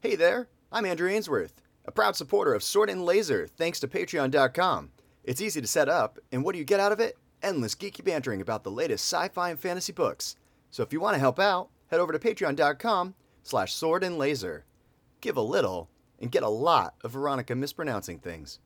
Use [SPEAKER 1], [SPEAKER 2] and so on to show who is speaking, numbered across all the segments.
[SPEAKER 1] Hey there, I'm Andrew Ainsworth, a proud supporter of Sword and Laser thanks to Patreon.com. It's easy to set up, and what do you get out of it? Endless geeky bantering about the latest sci-fi and fantasy books. So if you want to help out, head over to patreon.com slash sword and laser. Give a little and get a lot of Veronica mispronouncing things.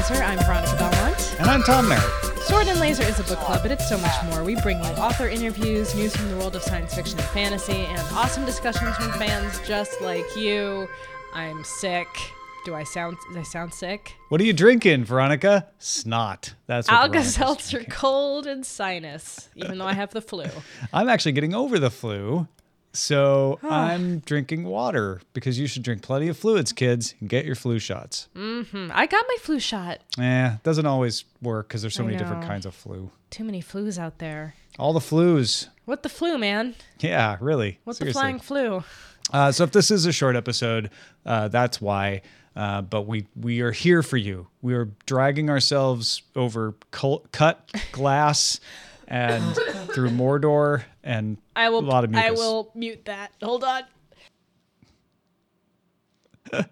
[SPEAKER 2] Laser. I'm Veronica Belmont.
[SPEAKER 3] And I'm Tom Merritt.
[SPEAKER 2] Sword and Laser is a book club, but it's so much more. We bring you author interviews, news from the world of science fiction and fantasy, and awesome discussions from fans just like you. I'm sick. Do I sound? Does I sound sick?
[SPEAKER 3] What are you drinking, Veronica? Snot. That's
[SPEAKER 2] Alka
[SPEAKER 3] Veronica's
[SPEAKER 2] Seltzer, cold and sinus, even though I have the flu.
[SPEAKER 3] I'm actually getting over the flu, so I'm drinking water because you should drink plenty of fluids, kids, and get your flu shots.
[SPEAKER 2] Hmm, I got my flu shot.
[SPEAKER 3] Eh, doesn't always work because there's so
[SPEAKER 2] I
[SPEAKER 3] many different kinds of flu.
[SPEAKER 2] Too many flus out there.
[SPEAKER 3] All the flus.
[SPEAKER 2] What the flu, man?
[SPEAKER 3] Yeah, really.
[SPEAKER 2] What
[SPEAKER 3] Seriously.
[SPEAKER 2] the flying flu?
[SPEAKER 3] Uh, so if this is a short episode, uh, that's why. Uh, but we we are here for you. We are dragging ourselves over col- cut glass and through Mordor and
[SPEAKER 2] I will.
[SPEAKER 3] a lot of mucus.
[SPEAKER 2] I will mute that. Hold on.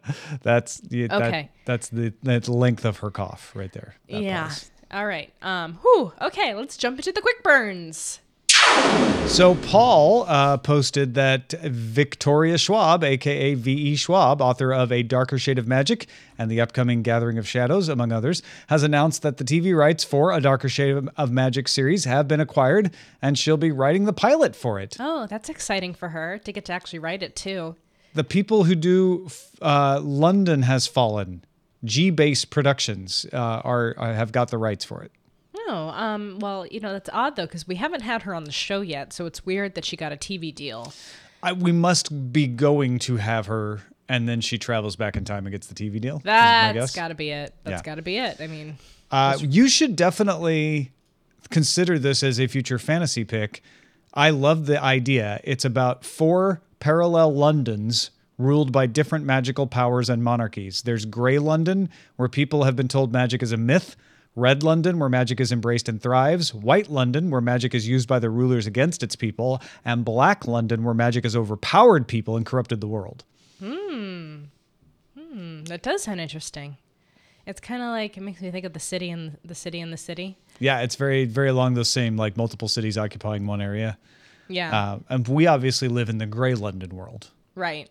[SPEAKER 3] That's the, that-
[SPEAKER 2] Okay.
[SPEAKER 3] that's the that's the length of her cough right there.
[SPEAKER 2] yeah.
[SPEAKER 3] pause.
[SPEAKER 2] All right. Um. Whew. Okay. Let's jump into the quick burns.
[SPEAKER 3] So Paul uh, posted that Victoria Schwab, aka V.E. Schwab, author of A Darker Shade of Magic and the upcoming Gathering of Shadows, among others, has announced that the TV rights for A Darker Shade of- Magic series have been acquired, and she'll be writing the pilot for it.
[SPEAKER 2] Oh, that's exciting for her to get to actually write it too.
[SPEAKER 3] The people who do uh, London Has Fallen, G Base Productions, uh, are uh, have got the rights for it.
[SPEAKER 2] Oh. Um. Well, you know that's odd though because we haven't had her on the show yet, so it's weird that she got a TV deal.
[SPEAKER 3] I, we must be going to have her, and then she travels back in time and gets the TV deal.
[SPEAKER 2] That's got to be it. That's
[SPEAKER 3] Yeah.
[SPEAKER 2] got to be it. I mean,
[SPEAKER 3] Uh, you should definitely consider this as a future fantasy pick. I love the idea. It's about four parallel Londons ruled by different magical powers and monarchies. There's Grey London, where people have been told magic is a myth. Red London, where magic is embraced and thrives. White London, where magic is used by the rulers against its people. And Black London, where magic has overpowered people and corrupted the world. Hmm. Hmm.
[SPEAKER 2] That does sound interesting. It's kind of like it makes me think of the city and the city and the city.
[SPEAKER 3] Yeah, it's very, very along those same, like multiple cities occupying one area.
[SPEAKER 2] Yeah.
[SPEAKER 3] Uh, and we obviously live in the Grey London world.
[SPEAKER 2] right.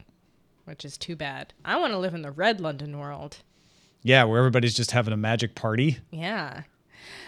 [SPEAKER 2] Which is too bad. I want to live in the red London world.
[SPEAKER 3] Yeah, where everybody's just having a magic party.
[SPEAKER 2] Yeah.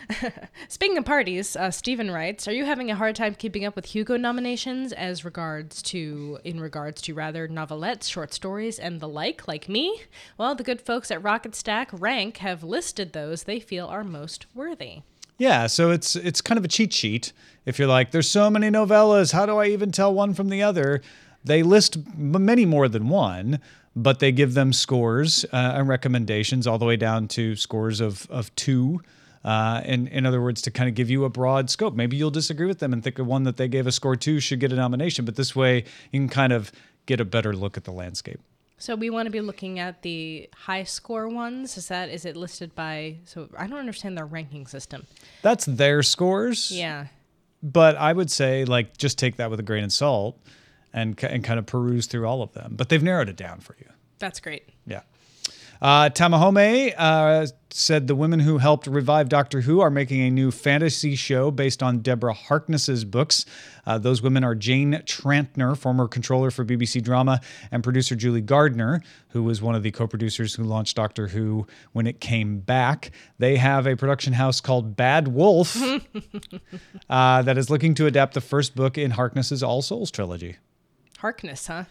[SPEAKER 2] Speaking of parties, uh, Stephen writes, "Are you having a hard time keeping up with Hugo nominations as regards to in regards to rather novelettes, short stories, and the like, like me? Well, the good folks at Rocket Stack Rank have listed those they feel are most worthy.
[SPEAKER 3] Yeah, so it's it's kind of a cheat sheet. If you're like, there's so many novellas, how do I even tell one from the other? They list m- many more than one, but they give them scores uh, and recommendations all the way down to scores of of two. Uh, in in other words, to kind of give you a broad scope. Maybe you'll disagree with them and think of one that they gave a score two should get a nomination, but this way you can kind of get a better look at the landscape.
[SPEAKER 2] So we want to be looking at the high score ones. Is that is it listed by? So I don't understand their ranking system.
[SPEAKER 3] That's their scores.
[SPEAKER 2] Yeah.
[SPEAKER 3] but I would say like just take that with a grain of salt and and kind of peruse through all of them. But they've narrowed it down for you.
[SPEAKER 2] That's great.
[SPEAKER 3] Yeah. Uh, Tamahome uh, said the women who helped revive Doctor Who are making a new fantasy show based on Deborah Harkness's books. Uh, those women are Jane Tranter, former controller for BBC Drama, and producer Julie Gardner, who was one of the co-producers who launched Doctor Who when it came back. They have a production house called Bad Wolf uh, that is looking to adapt the first book in Harkness's All Souls trilogy.
[SPEAKER 2] Harkness, huh?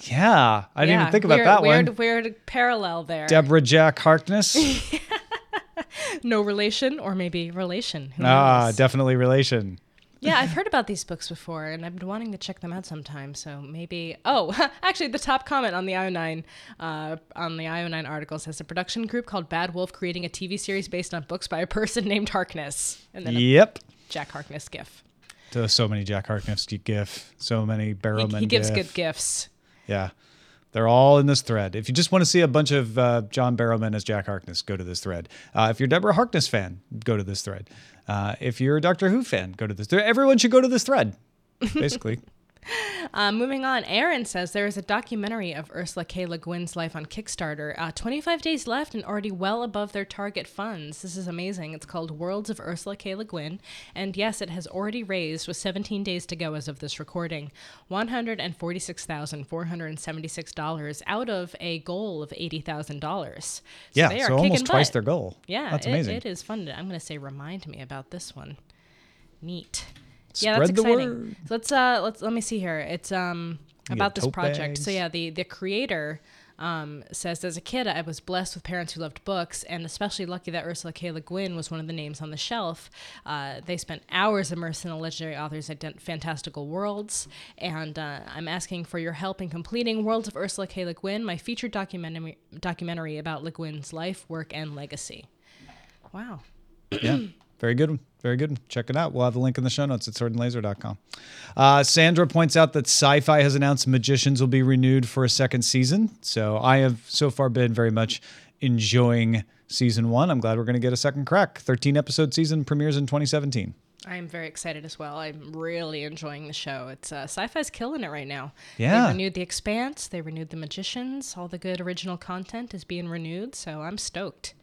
[SPEAKER 3] Yeah, I didn't even think about
[SPEAKER 2] weird,
[SPEAKER 3] that
[SPEAKER 2] weird,
[SPEAKER 3] one.
[SPEAKER 2] Weird parallel there.
[SPEAKER 3] Deborah Jack Harkness.
[SPEAKER 2] no relation, or maybe relation.
[SPEAKER 3] Ah, definitely relation.
[SPEAKER 2] yeah, I've heard about these books before, and I've been wanting to check them out sometime. So maybe. Oh, actually, the top comment on the IO9 uh, on the IO9 article says a production group called Bad Wolf creating a TV series based on books by a person named Harkness, and then
[SPEAKER 3] Yep.
[SPEAKER 2] Jack Harkness gif.
[SPEAKER 3] There's so many Jack Harkness gif, so many
[SPEAKER 2] He,
[SPEAKER 3] Barrowman
[SPEAKER 2] he gives
[SPEAKER 3] gif.
[SPEAKER 2] good gifts.
[SPEAKER 3] Yeah. They're all in this thread. If you just want to see a bunch of uh, John Barrowman as Jack Harkness, go to this thread. Uh, if you're Deborah Harkness fan, go to this thread. Uh, if you're a Doctor Who fan, go to this thread. Everyone should go to this thread, basically.
[SPEAKER 2] Uh, moving on, Aaron says there is a documentary of Ursula K. Le Guin's life on Kickstarter. Uh, 25 days left and already well above their target funds. This is amazing. It's called Worlds of Ursula K. Le Guin. And yes, it has already raised, with 17 days to go as of this recording, $146,476 out of a goal of $80,000. So
[SPEAKER 3] yeah,
[SPEAKER 2] they are
[SPEAKER 3] so
[SPEAKER 2] kicking
[SPEAKER 3] almost twice
[SPEAKER 2] butt.
[SPEAKER 3] their goal.
[SPEAKER 2] Yeah,
[SPEAKER 3] that's
[SPEAKER 2] it-
[SPEAKER 3] amazing.
[SPEAKER 2] it is funded. I'm going to say, remind me about this one. Neat. Yeah, that's
[SPEAKER 3] the
[SPEAKER 2] exciting. So let's uh let's let me see here. It's um about this project. So yeah, the the creator um, says as a kid I was blessed with parents who loved books and especially lucky that Ursula K. Le Guin was one of the names on the shelf. Uh, they spent hours immersed in the legendary author's ident- fantastical worlds, and uh, I'm asking for your help in completing Worlds of Ursula K. Le Guin, my featured documentary documentary about Le Guin's life, work, and legacy. Wow.
[SPEAKER 3] yeah, very good one. Very good. Check it out. We'll have the link in the show notes at swordandlaser.com. Uh, Sandra points out that sci fi has announced Magicians will be renewed for a second season. So I have so far been very much enjoying season one. I'm glad we're going to get a second crack. 13 episode season premieres in 2017.
[SPEAKER 2] I am very excited as well. I'm really enjoying the show. It's uh, sci-fi's killing it right now.
[SPEAKER 3] Yeah.
[SPEAKER 2] They renewed The Expanse. They renewed The Magicians. All the good original content is being renewed, so I'm stoked.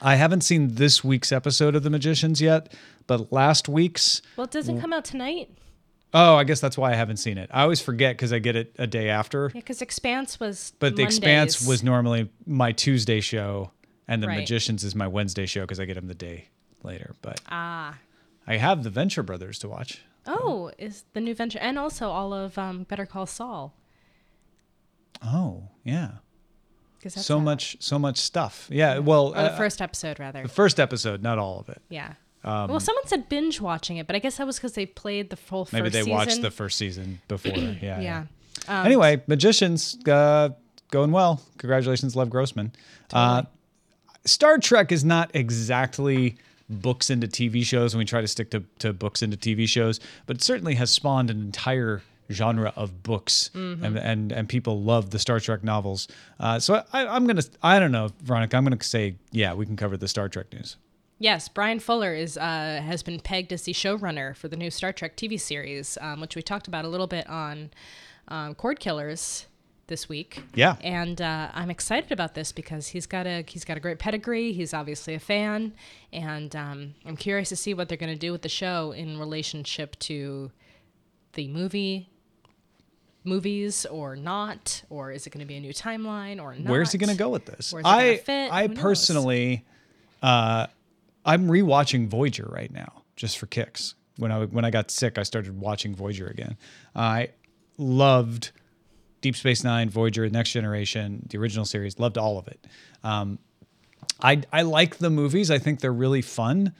[SPEAKER 3] I haven't seen this week's episode of The Magicians yet, but last week's.
[SPEAKER 2] Well, it doesn't come out tonight.
[SPEAKER 3] Oh, I guess that's why I haven't seen it. I always forget because I get it a day after.
[SPEAKER 2] Yeah, because Expanse was.
[SPEAKER 3] But The Expanse was normally my Tuesday show, and The
[SPEAKER 2] Right.
[SPEAKER 3] Magicians is my Wednesday show because I get them the day later. But
[SPEAKER 2] Ah.
[SPEAKER 3] I have the Venture Brothers to watch.
[SPEAKER 2] Oh, is the new venture, and also all of um, Better Call Saul.
[SPEAKER 3] Oh, yeah. So much, so much stuff. Yeah. Well,
[SPEAKER 2] the
[SPEAKER 3] uh,
[SPEAKER 2] first episode, rather.
[SPEAKER 3] the first episode, not all of it.
[SPEAKER 2] yeah.
[SPEAKER 3] Um,
[SPEAKER 2] well, someone said binge watching it, but I guess that was because they played the full first
[SPEAKER 3] Maybe they watched the first season before. Yeah.
[SPEAKER 2] Yeah. Um,
[SPEAKER 3] anyway, Magicians uh, going well. Congratulations, Lev Grossman. Uh, Star Trek is not exactly books into TV shows, and we try to stick to, to books into TV shows, but it certainly has spawned an entire genre of books, and, and and people love the Star Trek novels. Uh, so I, I'm gonna, I don't know, Veronica, I'm gonna say, yeah, we can cover the Star Trek news.
[SPEAKER 2] Yes, Bryan Fuller is uh, has been pegged as the showrunner for the new Star Trek TV series, um, which we talked about a little bit on um, Cord Killers this week.
[SPEAKER 3] Yeah.
[SPEAKER 2] and uh, I'm excited about this because he's got a he's got a great pedigree. He's obviously a fan, and um, I'm curious to see what they're going to do with the show in relationship to the movie movies or not or is it going to be a new timeline or not
[SPEAKER 3] Where's he going to go with this? I? I
[SPEAKER 2] Who
[SPEAKER 3] personally, uh, I'm rewatching Voyager right now just for kicks. When I when I got sick, I started watching Voyager again. I loved Deep Space Nine, Voyager, Next Generation, the original series. Loved all of it. Um, I I like the movies. I think they're really fun.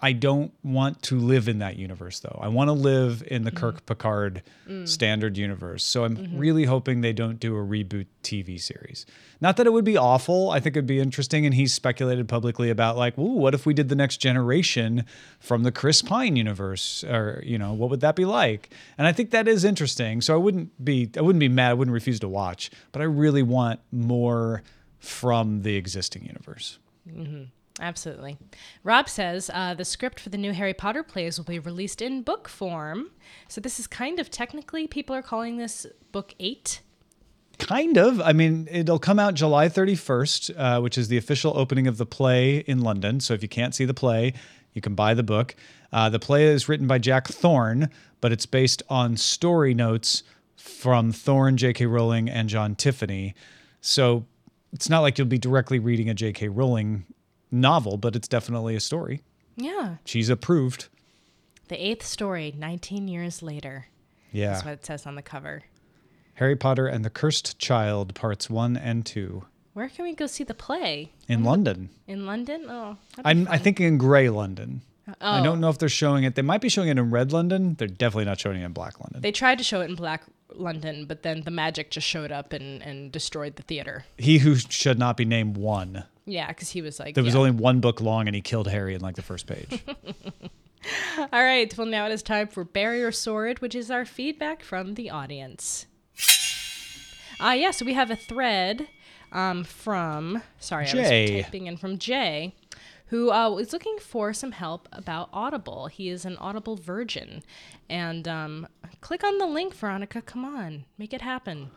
[SPEAKER 3] I don't want to live in that universe though. I want to live in the mm. Kirk Picard mm. standard universe. So I'm mm-hmm. really hoping they don't do a reboot TV series. Not that it would be awful. I think it'd be interesting. And he's speculated publicly about like, ooh, what if we did the next generation from the Chris Pine universe? Or, you know, what would that be like? And I think that is interesting. So I wouldn't be I wouldn't be mad. I wouldn't refuse to watch. But I really want more from the existing universe. Mm-hmm.
[SPEAKER 2] Absolutely. Rob says uh, the script for the new Harry Potter plays will be released in book form. So this is kind of technically, people are calling this book eight.
[SPEAKER 3] Kind of. I mean, it'll come out July 31st, uh, which is the official opening of the play in London. So if you can't see the play, you can buy the book. Uh, the play is written by Jack Thorne, but it's based on story notes from Thorne, J.K. Rowling, and John Tiffany. So it's not like you'll be directly reading a J.K. Rowling novel, but it's definitely a story.
[SPEAKER 2] Yeah.
[SPEAKER 3] She's approved.
[SPEAKER 2] The eighth story, 19 years later.
[SPEAKER 3] Yeah.
[SPEAKER 2] That's what it says on the cover.
[SPEAKER 3] Harry Potter and the Cursed Child, parts one and two,
[SPEAKER 2] Where can we go see the play?
[SPEAKER 3] in London.
[SPEAKER 2] In London? Oh,
[SPEAKER 3] I'm, I think in Grey London. I
[SPEAKER 2] Oh.
[SPEAKER 3] don't know if they're showing it. They might be showing it in Red London. They're definitely not showing it in Black London.
[SPEAKER 2] They tried to show it in Black London, but then the magic just showed up and, and destroyed the theater.
[SPEAKER 3] he who should not be named won.
[SPEAKER 2] Yeah, because he was like,
[SPEAKER 3] There was
[SPEAKER 2] yeah.
[SPEAKER 3] only one book long, and he killed Harry in like the first page.
[SPEAKER 2] All right, well, now it is time for Barrier Sword, which is our feedback from the audience. Uh, yeah, so we have a thread um, from, sorry, I
[SPEAKER 3] Jay.
[SPEAKER 2] was typing in from Jay, who uh, was looking for some help about Audible. He is an Audible virgin. And um, click on the link, Veronica. Come on, make it happen.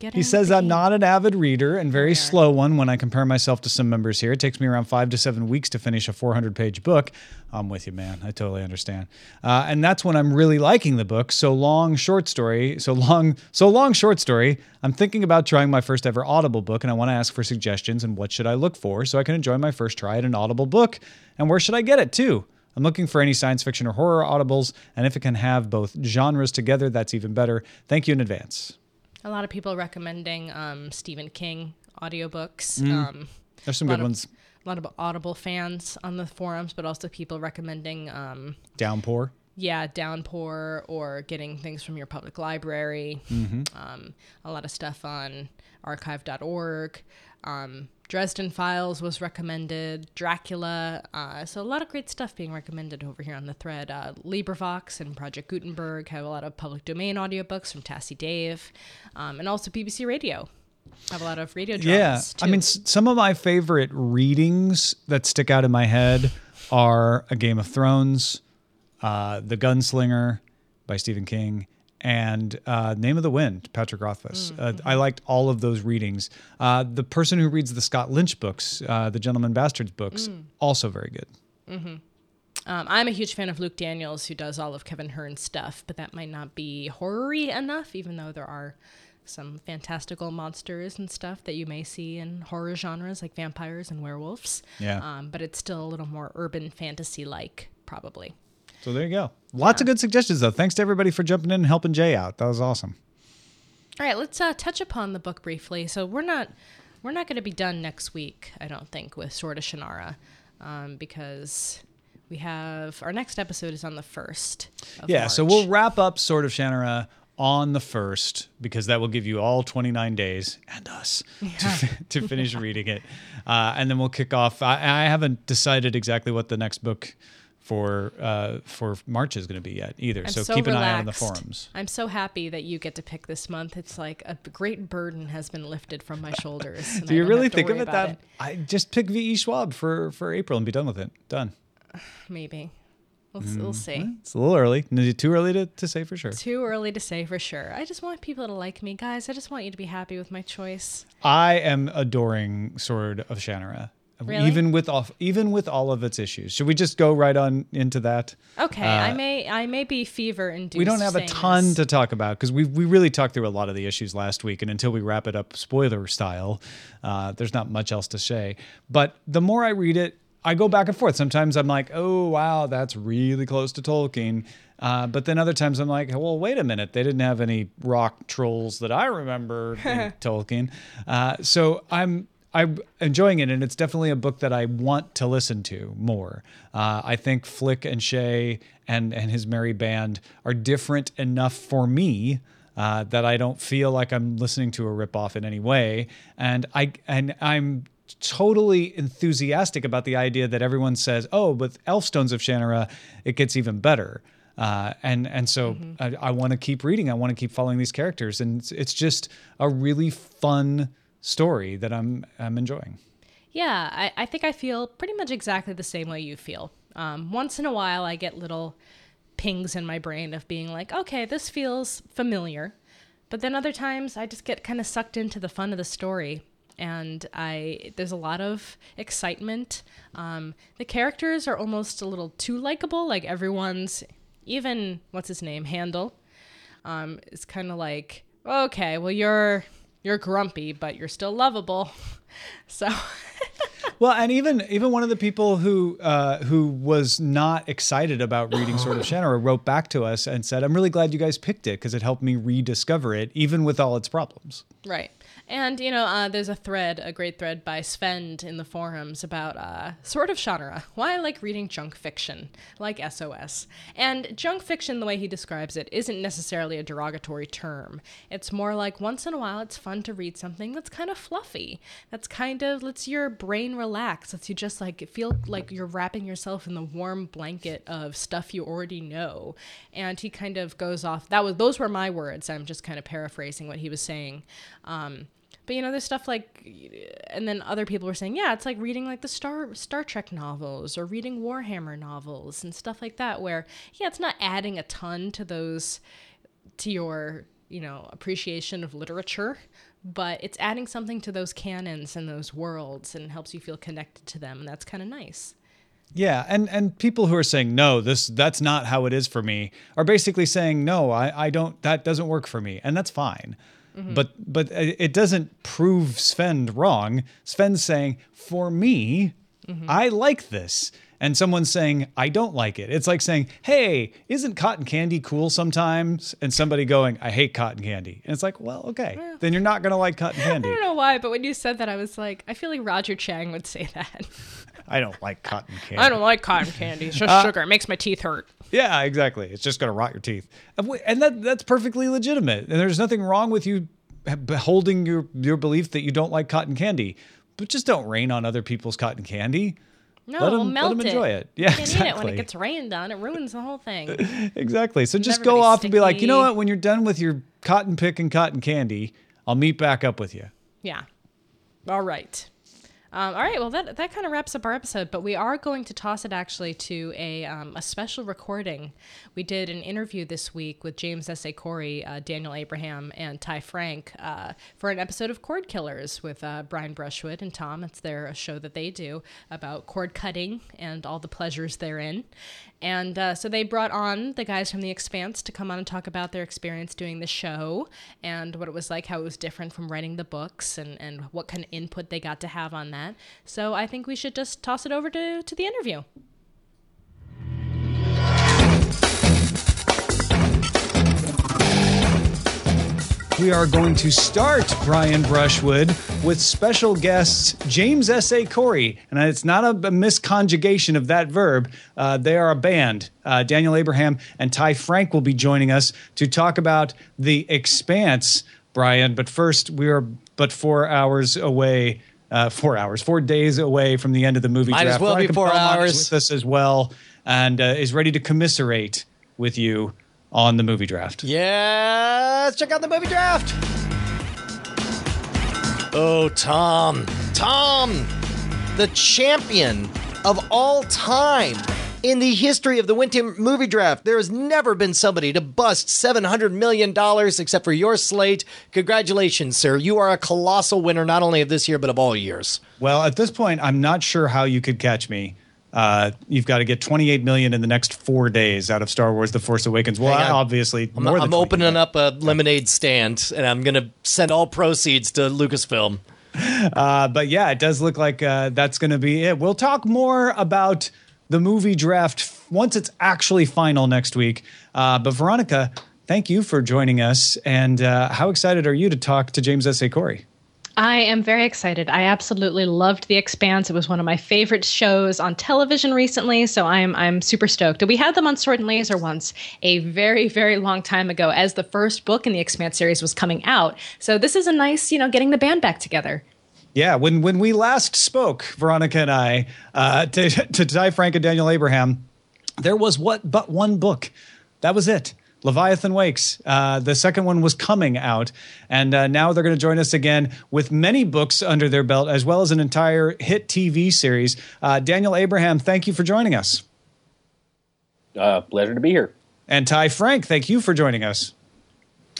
[SPEAKER 2] Get
[SPEAKER 3] He says I'm not an avid reader and very slow one when I compare myself to some members here. It takes me around five to seven weeks to finish a 400 page book. I'm with you, man. I totally understand. Uh, and that's when I'm really liking the book. So long, short story. So long, so long, short story. I'm thinking about trying my first ever Audible book, and I want to ask for suggestions and what should I look for so I can enjoy my first try at an Audible book. And where should I get it too? I'm looking for any science fiction or horror audibles, and if it can have both genres together, that's even better. Thank you in advance.
[SPEAKER 2] A lot of people recommending um, Stephen King audiobooks.
[SPEAKER 3] Mm.
[SPEAKER 2] Um,
[SPEAKER 3] There's some good
[SPEAKER 2] of-
[SPEAKER 3] ones.
[SPEAKER 2] A lot of Audible fans on the forums, but also people recommending, um,
[SPEAKER 3] Downpour.
[SPEAKER 2] yeah, Downpour or getting things from your public library.
[SPEAKER 3] Mm-hmm.
[SPEAKER 2] Um, a lot of stuff on archive.org. Um, Dresden Files was recommended. Dracula. Uh, so a lot of great stuff being recommended over here on the thread. Uh, LibriVox and Project Gutenberg have a lot of public domain audiobooks from Tassie Dave, um, and also BBC Radio have a lot of radio dramas.
[SPEAKER 3] Yeah, I mean, s- some of my favorite readings that stick out in my head are A Game of Thrones, uh, The Gunslinger by Stephen King, and uh, Name of the Wind, Patrick Rothfuss. Uh, I liked all of those readings. Uh, the person who reads the Scott Lynch books, uh, the Gentleman Bastards books, also very good.
[SPEAKER 2] Um, I'm a huge fan of Luke Daniels, who does all of Kevin Hearne's stuff, but that might not be horror-y enough, even though there are some fantastical monsters and stuff that you may see in horror genres like vampires and werewolves.
[SPEAKER 3] Yeah.
[SPEAKER 2] Um, but it's still a little more urban fantasy-like, probably.
[SPEAKER 3] So there you go. Lots of good suggestions, though. Thanks to everybody for jumping in and helping Jay out. That was awesome.
[SPEAKER 2] All right, let's uh, touch upon the book briefly. So we're not we're not going to be done next week, I don't think, with Sword of Shannara, um, because we have our next episode is on the first. Of
[SPEAKER 3] Yeah, so we'll wrap up Sword of Shannara on the first because that will give you all 29 days and us to, to finish reading it. Uh, and then we'll kick off. I, I haven't decided exactly what the next book for uh, for March is going to be yet either. So,
[SPEAKER 2] so
[SPEAKER 3] keep an eye on the forums.
[SPEAKER 2] I'm so happy that you get to pick this month. It's like a great burden has been lifted from my shoulders.
[SPEAKER 3] Do you really think of it that? I just pick V.E. Schwab for, for April and be done with it. Done.
[SPEAKER 2] Maybe. We'll, s we'll see.
[SPEAKER 3] It's a little early. Too early to, to say for sure.
[SPEAKER 2] Too early to say for sure. I just want people to like me, guys. I just want you to be happy with my choice.
[SPEAKER 3] I am adoring Sword of Shannara.
[SPEAKER 2] Really?
[SPEAKER 3] Even with all, even with all of its issues. Should we just go right on into that?
[SPEAKER 2] Okay, I may I may be fever induced.
[SPEAKER 3] Uh, we don't have a ton
[SPEAKER 2] this.
[SPEAKER 3] to talk about because we we really talked through a lot of the issues last week, and until we wrap it up spoiler style, uh, there's not much else to say. But the more I read it, I go back and forth. Sometimes I'm like, oh wow, that's really close to Tolkien. Uh, but then other times I'm like, well, wait a minute, they didn't have any rock trolls that I remember in Tolkien. Uh, so I'm I'm enjoying it, and it's definitely a book that I want to listen to more. Uh, I think Flick and Shea and and his merry band are different enough for me uh, that I don't feel like I'm listening to a ripoff in any way, and I and I'm totally enthusiastic about the idea that everyone says, "Oh, with Elfstones of Shannara, it gets even better." Uh, and and so I, I want to keep reading. I want to keep following these characters, and it's, it's just a really fun story that I'm I'm enjoying.
[SPEAKER 2] Yeah, I, I think I feel pretty much exactly the same way you feel. Um, once in a while, I get little pings in my brain of being like, okay, this feels familiar. But then other times, I just get kind of sucked into the fun of the story. And I there's a lot of excitement. Um, the characters are almost a little too likable. Like everyone's, even what's his name, Hendel, um, is kind of like, okay, well you're you're grumpy, but you're still lovable. So
[SPEAKER 3] Well, and even even one of the people who uh, who was not excited about reading Sword of Shannara wrote back to us and said, "I'm really glad you guys picked it because it helped me rediscover it, even with all its problems."
[SPEAKER 2] Right. And, you know, uh, there's a thread, a great thread by Sven in the forums about uh, sort of genre. Why I like reading junk fiction, like SOS. And junk fiction, the way he describes it, isn't necessarily a derogatory term. It's more like once in a while it's fun to read something that's kind of fluffy, that's kind of lets your brain relax, lets you just like feel like you're wrapping yourself in the warm blanket of stuff you already know. And he kind of goes off, that was, those were my words. I'm just kind of paraphrasing what he was saying. Um, but you know, there's stuff like, and then other people were saying, yeah, it's like reading like the Star Star Trek novels or reading Warhammer novels and stuff like that. Where yeah, it's not adding a ton to those, to your you know appreciation of literature, but it's adding something to those canons and those worlds and helps you feel connected to them, and that's kind of nice.
[SPEAKER 3] Yeah, and and people who are saying no, this that's not how it is for me, are basically saying no, I I don't that doesn't work for me, and that's fine. Mm-hmm. But but uh, it doesn't prove Sven wrong. Sven's saying for me, mm-hmm. I like this. And someone's saying, I don't like it. It's like saying, hey, isn't cotton candy cool sometimes? And somebody going, I hate cotton candy. And it's like, well, okay, then you're not going to like cotton candy.
[SPEAKER 2] I don't know why, but when you said that, I was like, I feel like Roger Chang would say that.
[SPEAKER 3] I don't like cotton candy.
[SPEAKER 2] I don't like cotton candy. It's just uh, sugar. It makes my teeth hurt.
[SPEAKER 3] Yeah, exactly. It's just going to rot your teeth, and that that's perfectly legitimate. And there's nothing wrong with you holding your your belief that you don't like cotton candy, but just don't rain on other people's cotton candy.
[SPEAKER 2] No,
[SPEAKER 3] Let
[SPEAKER 2] we'll
[SPEAKER 3] 'em- let
[SPEAKER 2] melt
[SPEAKER 3] 'em
[SPEAKER 2] it.
[SPEAKER 3] enjoy it. Yeah,
[SPEAKER 2] you can't eat it when it gets rained on. It ruins the whole thing.
[SPEAKER 3] Exactly. So just go off and be like, you know what? When you're done with your cotton pick and cotton candy, I'll meet back up with you.
[SPEAKER 2] Yeah. All right. Um, all right. Well, that that kind of wraps up our episode, but we are going to toss it actually to a um, a special recording. We did an interview this week with James S. A. Corey, uh, Daniel Abraham, and Ty Franck uh, for an episode of Cord Killers with uh, Brian Brushwood and Tom. It's their show that they do about cord cutting and all the pleasures therein. And uh, so they brought on the guys from The Expanse to come on and talk about their experience doing the show and what it was like, how it was different from writing the books, and, and what kind of input they got to have on that. So I think we should just toss it over to, to the interview.
[SPEAKER 3] We are going to start Brian Brushwood with special guests James S. A. Corey. And it's not a, a misconjugation of that verb. Uh, they are a band. Uh, Daniel Abraham and Ty Franck will be joining us to talk about The Expanse, Brian. But first, we are but four hours away. Uh, four hours, four days away from the end of the movie
[SPEAKER 4] Might as
[SPEAKER 3] draft.
[SPEAKER 4] well be four
[SPEAKER 3] Belmont
[SPEAKER 4] hours.
[SPEAKER 3] is with us as well, and uh, is ready to commiserate with you on the movie draft.
[SPEAKER 4] Yeah, let's check out the movie draft. Oh, Tom. Tom, the champion of all time in the history of the Winter movie draft. There has never been somebody to bust $700 million except for your slate. Congratulations, sir. You are a colossal winner, not only of this year, but of all years.
[SPEAKER 3] Well, at this point, I'm not sure how you could catch me. Uh, you've got to get 28 million in the next four days out of Star Wars: The Force Awakens. Well, obviously,
[SPEAKER 4] I'm,
[SPEAKER 3] more
[SPEAKER 4] I'm
[SPEAKER 3] 28
[SPEAKER 4] opening up a lemonade stand, and I'm going to send all proceeds to Lucasfilm.
[SPEAKER 3] Uh, but yeah, it does look like uh, that's going to be it. We'll talk more about the movie draft once it's actually final next week. Uh, but Veronica, thank you for joining us. And uh, how excited are you to talk to James S. A. Corey?
[SPEAKER 5] I am very excited. I absolutely loved The Expanse. It was one of my favorite shows on television recently, so I'm I'm super stoked. We had them on Sword and Laser once a very very long time ago as the first book in the Expanse series was coming out. So this is a nice, you know, getting the band back together.
[SPEAKER 3] Yeah, when when we last spoke, Veronica and I, uh, to to Ty Franck and Daniel Abraham, there was what but one book. That was it. Leviathan Wakes. Uh, the second one was coming out, and uh, now they're going to join us again with many books under their belt, as well as an entire hit TV series. Uh, Daniel Abraham, thank you for joining us,
[SPEAKER 6] Uh, pleasure to be here.
[SPEAKER 3] and Ty Franck, thank you for joining us.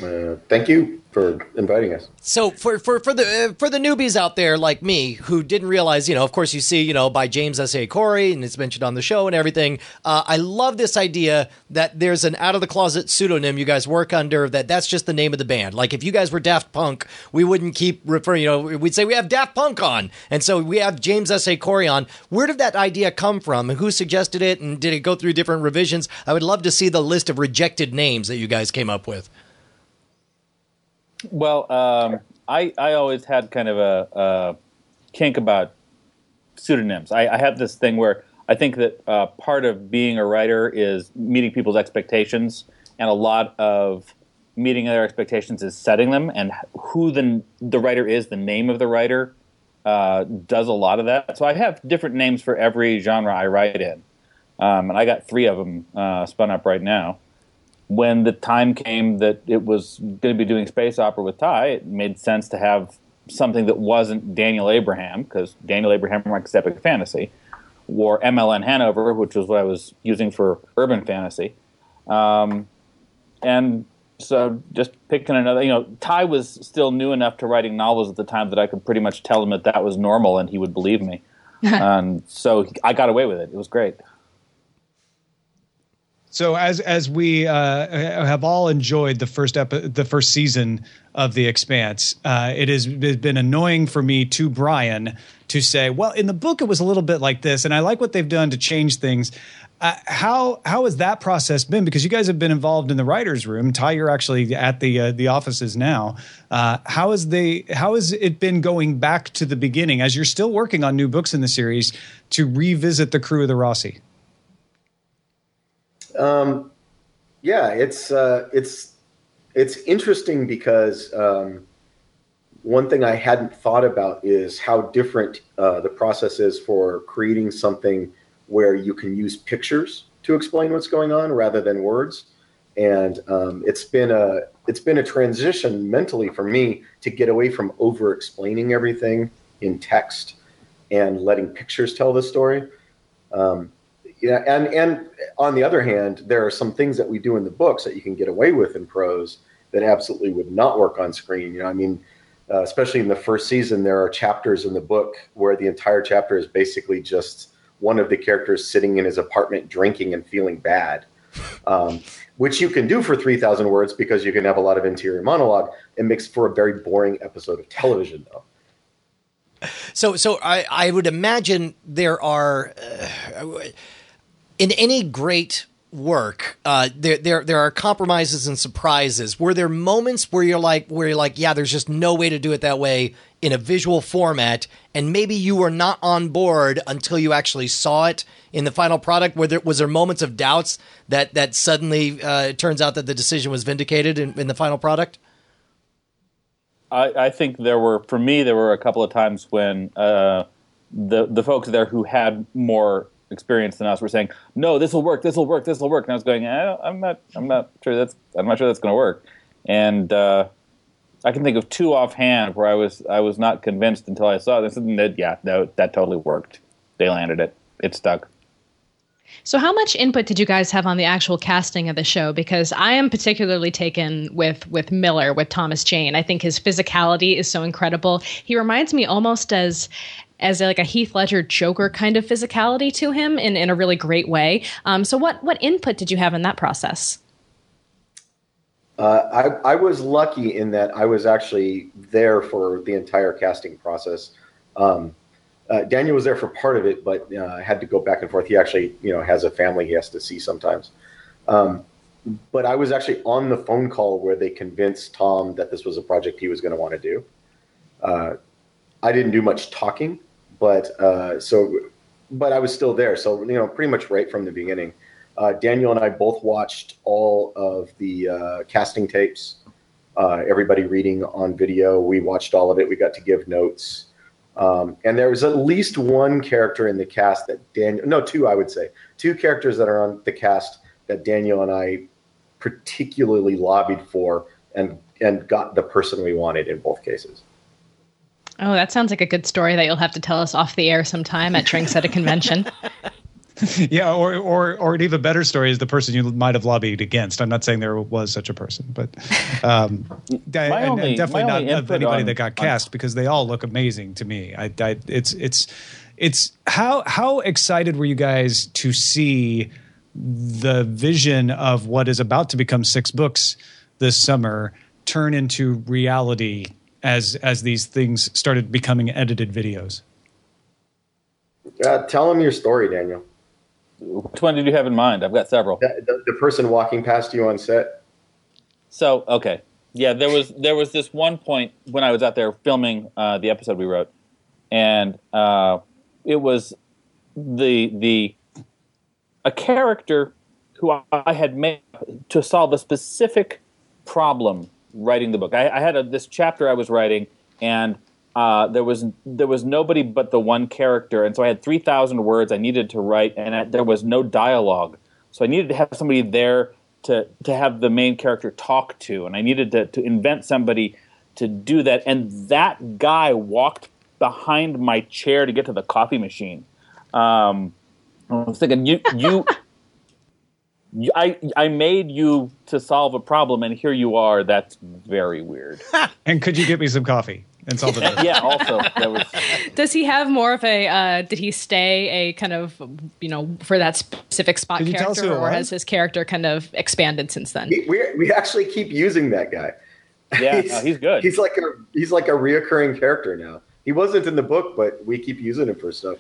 [SPEAKER 7] Uh, thank you for inviting us.
[SPEAKER 4] So for for for the uh, for the newbies out there like me who didn't realize, you know, of course you see, you know, by James S. A. Corey and it's mentioned on the show and everything. Uh, I love this idea that there's an out of the closet pseudonym you guys work under. That that's just the name of the band. Like if you guys were Daft Punk, we wouldn't keep referring. You know, we'd say we have Daft Punk on, and so we have James S. A. Corey on. Where did that idea come from? And who suggested it? And did it go through different revisions? I would love to see the list of rejected names that you guys came up with.
[SPEAKER 6] Well, um, I I always had kind of a, a kink about pseudonyms. I, I have this thing where I think that uh, part of being a writer is meeting people's expectations, and a lot of meeting their expectations is setting them. And who the the writer is, the name of the writer, uh, does a lot of that. So I have different names for every genre I write in, um, and I got three of them uh, spun up right now. When the time came that it was going to be doing space opera with Ty, it made sense to have something that wasn't Daniel Abraham because Daniel Abraham writes epic fantasy, or MLN Hanover, which was what I was using for urban fantasy, um, and so just picking another. You know, Ty was still new enough to writing novels at the time that I could pretty much tell him that that was normal and he would believe me, and so I got away with it. It was great.
[SPEAKER 3] So as as we uh, have all enjoyed the first epi- the first season of The Expanse, uh, it has been annoying for me to Brian to say, well, in the book it was a little bit like this, and I like what they've done to change things. Uh, how how has that process been? Because you guys have been involved in the writers' room. Ty, you're actually at the uh, the offices now. Uh, how is they how has it been going back to the beginning as you're still working on new books in the series to revisit the crew of the Roci?
[SPEAKER 7] Um, yeah, it's uh, it's it's interesting because um, one thing I hadn't thought about is how different uh, the process is for creating something where you can use pictures to explain what's going on rather than words. And um, it's been a it's been a transition mentally for me to get away from over explaining everything in text and letting pictures tell the story. Um, yeah, and and on the other hand, there are some things that we do in the books that you can get away with in prose that absolutely would not work on screen. You know, I mean, uh, especially in the first season, there are chapters in the book where the entire chapter is basically just one of the characters sitting in his apartment drinking and feeling bad, um, which you can do for three thousand words because you can have a lot of interior monologue. It makes for a very boring episode of television, though.
[SPEAKER 4] So, so I, I would imagine there are. Uh, in any great work, uh, there there there are compromises and surprises. Were there moments where you're like where you're like, yeah, there's just no way to do it that way in a visual format, and maybe you were not on board until you actually saw it in the final product? Were there was there moments of doubts that that suddenly uh, it turns out that the decision was vindicated in, in the final product?
[SPEAKER 6] I, I, think there were for me there were a couple of times when uh, the the folks there who had more experience than us were saying, "No, this will work. This will work. This will work." And I was going, eh, "I'm not. I'm not sure that's. I'm not sure that's going to work." And uh, I can think of two offhand where I was I was not convinced until I saw this. And that, yeah, no, that totally worked. They landed it. It stuck.
[SPEAKER 5] So, how much input did you guys have on the actual casting of the show? Because I am particularly taken with with Miller, with Thomas Jane. I think his physicality is so incredible. He reminds me almost as as like a Heath Ledger Joker kind of physicality to him in, in a really great way. Um, so, what what input did you have in that process?
[SPEAKER 7] Uh, I, I was lucky in that I was actually there for the entire casting process. Um, uh, Daniel was there for part of it, but uh, had to go back and forth. He actually, you know, has a family he has to see sometimes. Um, but I was actually on the phone call where they convinced Tom that this was a project he was going to want to do. Uh, I didn't do much talking, but uh, so, but I was still there. So you know, pretty much right from the beginning. Uh, Daniel and I both watched all of the uh, casting tapes. Uh, everybody reading on video. We watched all of it. We got to give notes. Um, and there was at least one character in the cast that Daniel, no, two, I would say, two characters that are on the cast that Daniel and I particularly lobbied for and and got the person we wanted in both cases.
[SPEAKER 5] Oh, that sounds like a good story that you'll have to tell us off the air sometime at drinks at a convention.
[SPEAKER 3] yeah, or or or an even better story is the person you might have lobbied against. I'm not saying there was such a person, but um, and, only, and definitely not of anybody on, that got cast on, because they all look amazing to me. I, I, it's it's it's how how excited were you guys to see the vision of what is about to become six books this summer turn into reality as as these things started becoming edited videos?
[SPEAKER 7] Uh, tell them your story, Daniel.
[SPEAKER 6] Which one did you have in mind? I've got several.
[SPEAKER 7] The, the, person walking past you on set.
[SPEAKER 6] So okay, Yeah, there was there was this one point when I was out there filming uh, the episode we wrote, and uh, it was the the a character who I, I had made to solve a specific problem writing the book. I, I had a, this chapter I was writing, and uh, there was there was nobody but the one character, and so I had three thousand words I needed to write, and I, there was no dialogue. So I needed to have somebody there to to have the main character talk to, and I needed to to invent somebody to do that. And that guy walked behind my chair to get to the coffee machine. Um, I was thinking, you you. I I made you to solve a problem, and here you are. That's very weird.
[SPEAKER 3] And could you get me some coffee and solve it?
[SPEAKER 6] yeah. Also, that was
[SPEAKER 2] Does he have more of a? Uh, did he stay a kind of you know for that specific spot
[SPEAKER 3] Could you tell us
[SPEAKER 2] character,
[SPEAKER 3] who
[SPEAKER 2] or
[SPEAKER 3] was?
[SPEAKER 2] has his character kind of expanded since then?
[SPEAKER 7] We, we we actually keep using that guy.
[SPEAKER 6] yeah. no, he's good.
[SPEAKER 7] He's like a he's like a reoccurring character now. He wasn't in the book, but we keep using him for stuff.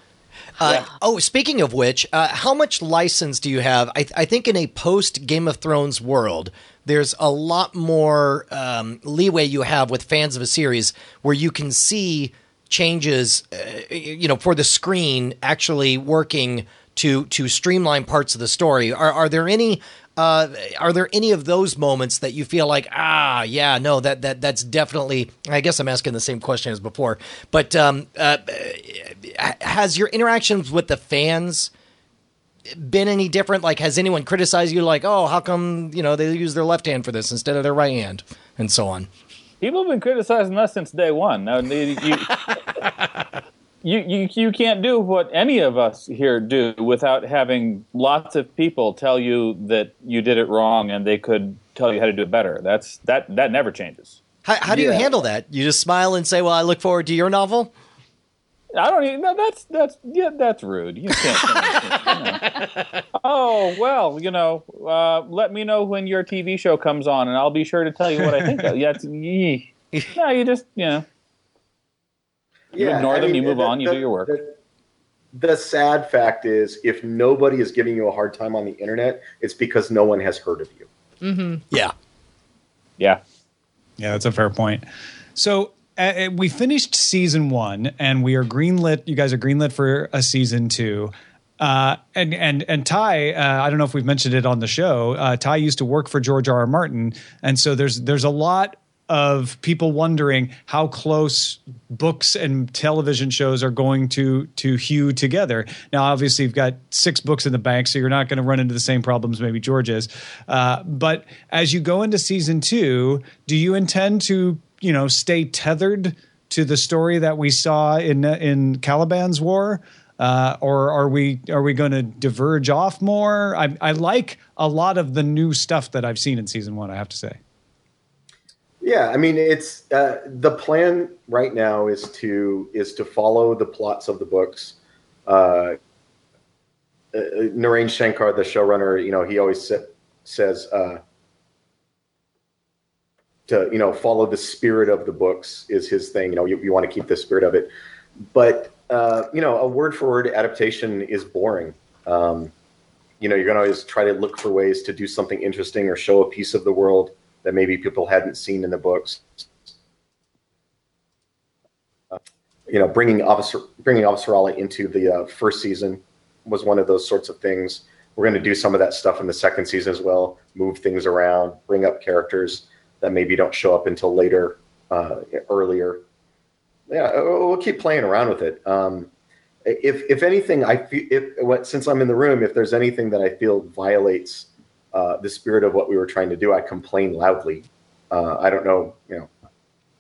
[SPEAKER 4] Uh, Oh, speaking of which, uh, how much license do you have? I, I think in a post Game of Thrones world, there's a lot more um, leeway you have with fans of a series where you can see changes, uh, you know, for the screen actually working to to streamline parts of the story. Are are there any? Uh, are there any of those moments that you feel like ah yeah no that that that's definitely I guess I'm asking the same question as before but um, uh, has your interactions with the fans been any different? Like, has anyone criticized you? Like, oh, how come you know they use their left hand for this instead of their right hand, and so on?
[SPEAKER 6] People have been criticizing us since day one. Now, you, you, you, you, you can't do what any of us here do without having lots of people tell you that you did it wrong and they could tell you how to do it better. That's that that never changes.
[SPEAKER 4] How, how do you handle that? You just smile and say, "Well, I look forward to your novel."
[SPEAKER 6] I don't even. No, that's that's yeah, that's rude. You can't. you know. Oh well, you know. Uh, let me know when your TV show comes on, and I'll be sure to tell you what I think. of. Yeah, it's, yee. no, you just you know. You ignore them, you move on, you do your work.
[SPEAKER 7] The, the sad fact is, if nobody is giving you a hard time on the internet, it's because no one has heard of you.
[SPEAKER 4] Yeah,
[SPEAKER 6] Yeah,
[SPEAKER 3] Yeah, that's a fair point. So uh, uh, we finished season one, and we are greenlit. You guys are greenlit for a season two. Uh, and and and Ty, uh, I don't know if we've mentioned it on the show. Uh, Ty used to work for George R. R. Martin, and so there's there's a lot of people wondering how close books and television shows are going to to hew together. Now, obviously, you've got six books in the bank, so you're not going to run into the same problems maybe George is. Uh, but as you go into season two, do you intend to you know stay tethered to the story that we saw in in Caliban's War? Uh, or are we are we going to diverge off more? I, I like a lot of the new stuff that I've seen in season one. I have to say.
[SPEAKER 7] Yeah, I mean, it's uh, the plan right now is to is to follow the plots of the books. Uh, uh, Naren Shankar, the showrunner, you know, he always sa- says uh, to you know follow the spirit of the books is his thing. You know, you, you want to keep the spirit of it, but uh, you know, a word for word adaptation is boring. Um, you know, you're going to always try to look for ways to do something interesting or show a piece of the world that maybe people hadn't seen in the books. Uh, you know, bringing Officer bringing Avasarala into the uh, first season was one of those sorts of things. We're going to do some of that stuff in the second season as well. Move things around, bring up characters that maybe don't show up until later, uh, earlier. Yeah, we'll we'll keep playing around with it. Um, if if anything, I feel if what- since I'm in the room, if there's anything that I feel violates uh, the spirit of what we were trying to do, I complain loudly. Uh, I don't know, you know,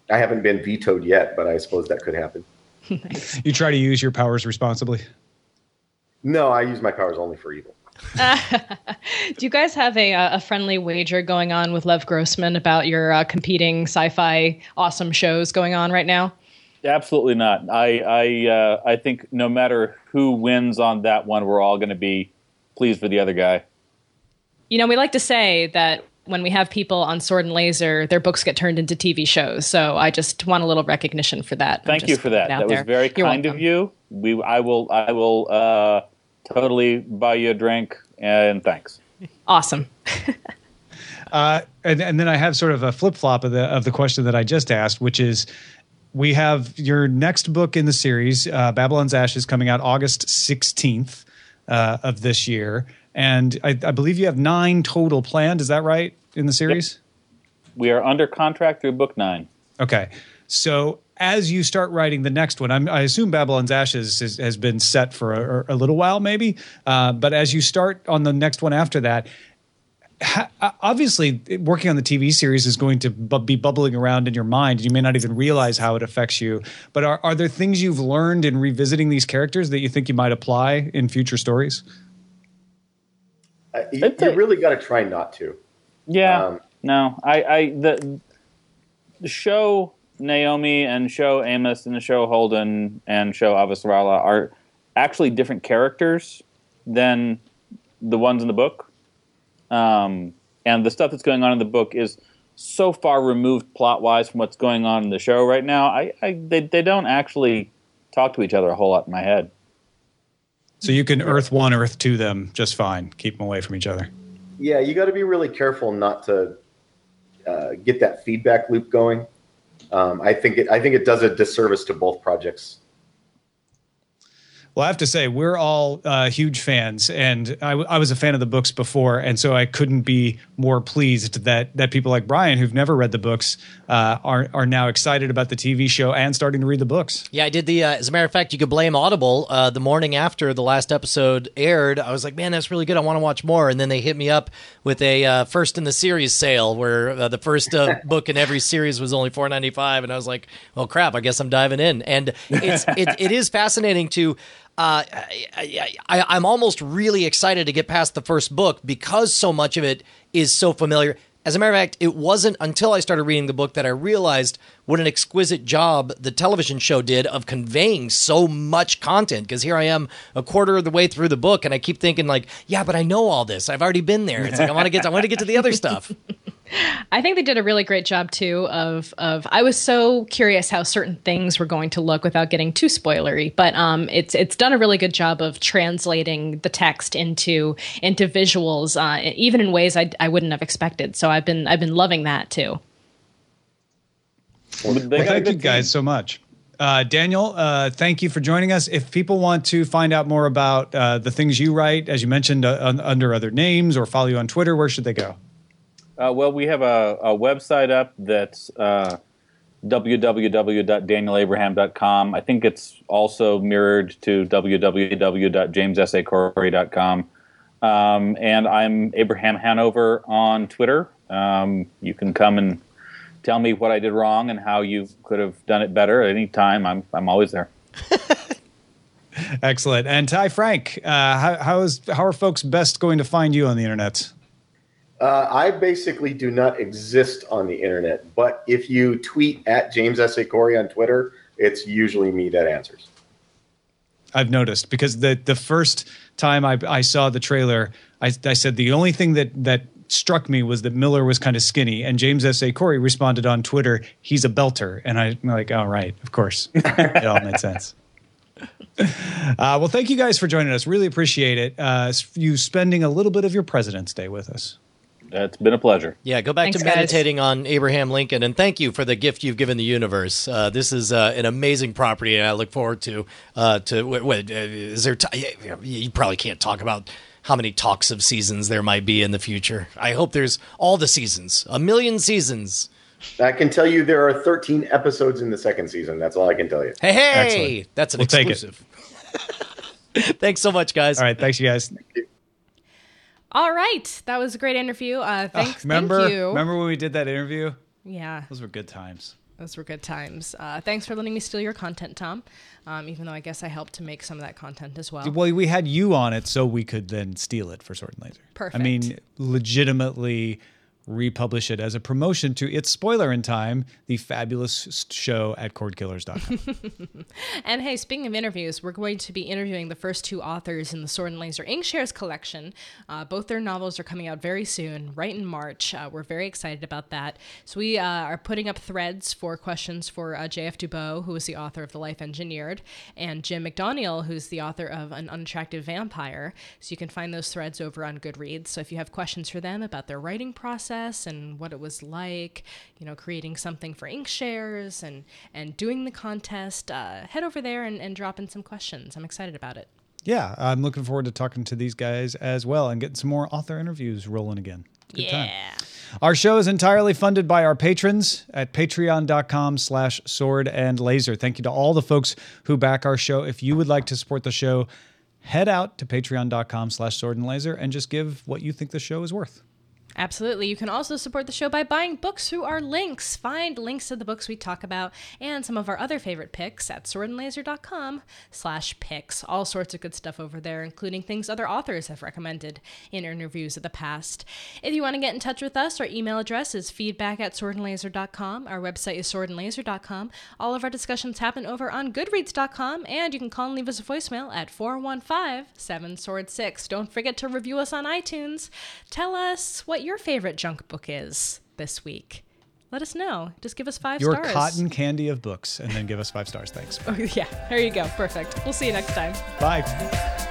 [SPEAKER 7] I haven't been vetoed yet, but I suppose that could happen.
[SPEAKER 3] You try to use your powers responsibly.
[SPEAKER 7] No, I use my powers only for evil.
[SPEAKER 5] Do you guys have a, a friendly wager going on with Lev Grossman about your uh, competing sci-fi awesome shows going on right now?
[SPEAKER 6] absolutely not. I I uh, I think no matter who wins on that one, we're all going to be pleased for the other guy.
[SPEAKER 5] You know, we like to say that when we have people on Sword and Laser, their books get turned into TV shows. So I just want a little recognition for that.
[SPEAKER 6] Thank you for that. That was
[SPEAKER 5] there.
[SPEAKER 6] very
[SPEAKER 5] You're
[SPEAKER 6] kind of you. We I will I will uh, totally buy you a drink and thanks.
[SPEAKER 5] Awesome.
[SPEAKER 3] Uh, and, and then I have sort of a flip flop of the of the question that I just asked, which is, we have your next book in the series, uh, Babylon's Ashes, coming out August sixteenth uh, of this year, and I, I believe you have nine total planned. Is that right in the series?
[SPEAKER 6] We are under contract through book nine.
[SPEAKER 3] Okay. So as you start writing the next one, I'm, I assume Babylon's Ashes is, has been set for a, a little while, maybe. Uh, but as you start on the next one after that, ha- obviously working on the TV series is going to bu- be bubbling around in your mind. You may not even realize how it affects you. But are, are there things you've learned in revisiting these characters that you think you might apply in future stories?
[SPEAKER 7] Uh, you, you really got to try not to.
[SPEAKER 6] Yeah.
[SPEAKER 7] Um,
[SPEAKER 6] no, I, I the, the show Naomi and show Amos and the show Holden and show Avasarala are actually different characters than the ones in the book. Um, and the stuff that's going on in the book is so far removed plot wise from what's going on in the show right now. I, I they, they don't actually talk to each other a whole lot in my head.
[SPEAKER 3] So you can Earth One, Earth Two them just fine. Keep them away from each other.
[SPEAKER 7] Yeah, you got to be really careful not to uh, get that feedback loop going. Um, I think it, I think it does a disservice to both projects.
[SPEAKER 3] Well, I have to say, we're all uh, huge fans, and I, w- I was a fan of the books before, and so I couldn't be more pleased that that people like Brian, who've never read the books, uh, are are now excited about the TV show and starting to read the books.
[SPEAKER 4] Yeah, I did the. Uh, as a matter of fact, you could blame Audible. Uh, the morning after the last episode aired, I was like, "Man, that's really good. I want to watch more." And then they hit me up with a uh, first in the series sale, where uh, the first uh, book in every series was only four ninety five, and I was like, "Well, crap. I guess I'm diving in." And it's it, it is fascinating to. Uh, I, I, I'm almost really excited to get past the first book because so much of it is so familiar. As a matter of fact, it wasn't until I started reading the book that I realized what an exquisite job the television show did of conveying so much content. Because here I am, a quarter of the way through the book, and I keep thinking like, "Yeah, but I know all this. I've already been there." It's like I want to get, I want to get to the other stuff.
[SPEAKER 5] I think they did a really great job too of of I was so curious how certain things were going to look without getting too spoilery, but um it's it's done a really good job of translating the text into into visuals uh, even in ways I, I wouldn't have expected. So I've been I've been loving that too.
[SPEAKER 6] They
[SPEAKER 3] Well, thank you guys so much. Uh, Daniel, uh, thank you for joining us. If people want to find out more about uh, the things you write, as you mentioned, uh, un- under other names or follow you on Twitter, where should they go?
[SPEAKER 6] Uh, well, we have a, a website up that's uh, www.danielabraham.com. I think it's also mirrored to www.jamessacorey.com. Um, and I'm Abraham Hanover on Twitter. Um, you can come and tell me what I did wrong and how you could have done it better at any time. I'm, I'm always there.
[SPEAKER 3] Excellent. And Ty Franck, uh, how, how is how are folks best going to find you on the internet?
[SPEAKER 7] Uh, I basically do not exist on the internet, but if you tweet at James S. A. Corey on Twitter, it's usually me that answers.
[SPEAKER 3] I've noticed because the the first time I, I saw the trailer, I, I said the only thing that that struck me was that Miller was kind of skinny, and James S. A. Corey responded on Twitter, "He's a belter," and I'm like, "Oh right, of course, it all made sense." Uh, well, thank you guys for joining us. Really appreciate it. Uh, you spending a little bit of your President's Day with us.
[SPEAKER 6] It's been a pleasure.
[SPEAKER 4] Yeah, go back
[SPEAKER 5] Thanks,
[SPEAKER 4] to
[SPEAKER 5] guys.
[SPEAKER 4] meditating on Abraham Lincoln, and thank you for the gift you've given the universe. Uh, this is uh, an amazing property, and I look forward to uh, to. Wait, wait, uh, is there? T- you probably can't talk about how many talks of seasons there might be in the future. I hope there's all the seasons, a million seasons.
[SPEAKER 7] I can tell you there are 13 episodes in the second season. That's all I can tell you.
[SPEAKER 4] Hey, hey,
[SPEAKER 3] Excellent.
[SPEAKER 4] that's an
[SPEAKER 3] We'll take it.
[SPEAKER 4] exclusive. Thanks so much, guys.
[SPEAKER 3] All right, thanks you guys.
[SPEAKER 2] All right, that was a great interview. Uh, thanks,
[SPEAKER 3] remember,
[SPEAKER 2] thank you.
[SPEAKER 3] remember when we did that interview?
[SPEAKER 2] Yeah,
[SPEAKER 3] Those were good times.
[SPEAKER 2] those were good times. Uh, thanks for letting me steal your content, Tom. Um, even though I guess I helped to make some of that content as well.
[SPEAKER 3] Well, we had you on it so we could then steal it for Sword and Laser.
[SPEAKER 2] Perfect.
[SPEAKER 3] I mean, legitimately republish it as a promotion to its spoiler in time, the fabulous show at cordkillers.com.
[SPEAKER 2] And hey, speaking of interviews, we're going to be interviewing the first two authors in the Sword and Laser Inkshares collection. Uh, both their novels are coming out very soon, right in March. Uh, we're very excited about that. So we uh, are putting up threads for questions for uh, J.F. Dubeau, who is the author of The Life Engineered, and Jim McDoniel, who's the author of An Unattractive Vampire. So you can find those threads over on Goodreads. So if you have questions for them about their writing process, process and what it was like, you know, creating something for Inkshares and and doing the contest, uh, head over there and, and drop in some questions. I'm excited about it.
[SPEAKER 3] Yeah, I'm looking forward to talking to these guys as well and getting some more author interviews rolling again. Good time.
[SPEAKER 2] yeah.
[SPEAKER 3] Our show is entirely funded by our patrons at patreon.com slash sword and laser. Thank you to all the folks who back our show. If you would like to support the show, head out to patreon.com slash sword and laser and just give what you think the show is worth.
[SPEAKER 2] Absolutely. You can also support the show by buying books through our links. Find links to the books we talk about and some of our other favorite picks at swordandlaser.com slash picks. All sorts of good stuff over there, including things other authors have recommended in interviews of the past. If you want to get in touch with us, our email address is feedback at swordandlaser.com. Our website is swordandlaser.com. All of our discussions happen over on goodreads.com, and you can call and leave us a voicemail at 415-7-SWORD-6. Don't forget to review us on iTunes. Tell us what your favorite junk book is this week. Let us know. Just give us five
[SPEAKER 3] Your
[SPEAKER 2] stars.
[SPEAKER 3] Your cotton candy of books, and then give us five stars. Thanks.
[SPEAKER 2] Oh, yeah. There you go. Perfect. We'll see you next time.
[SPEAKER 3] Bye.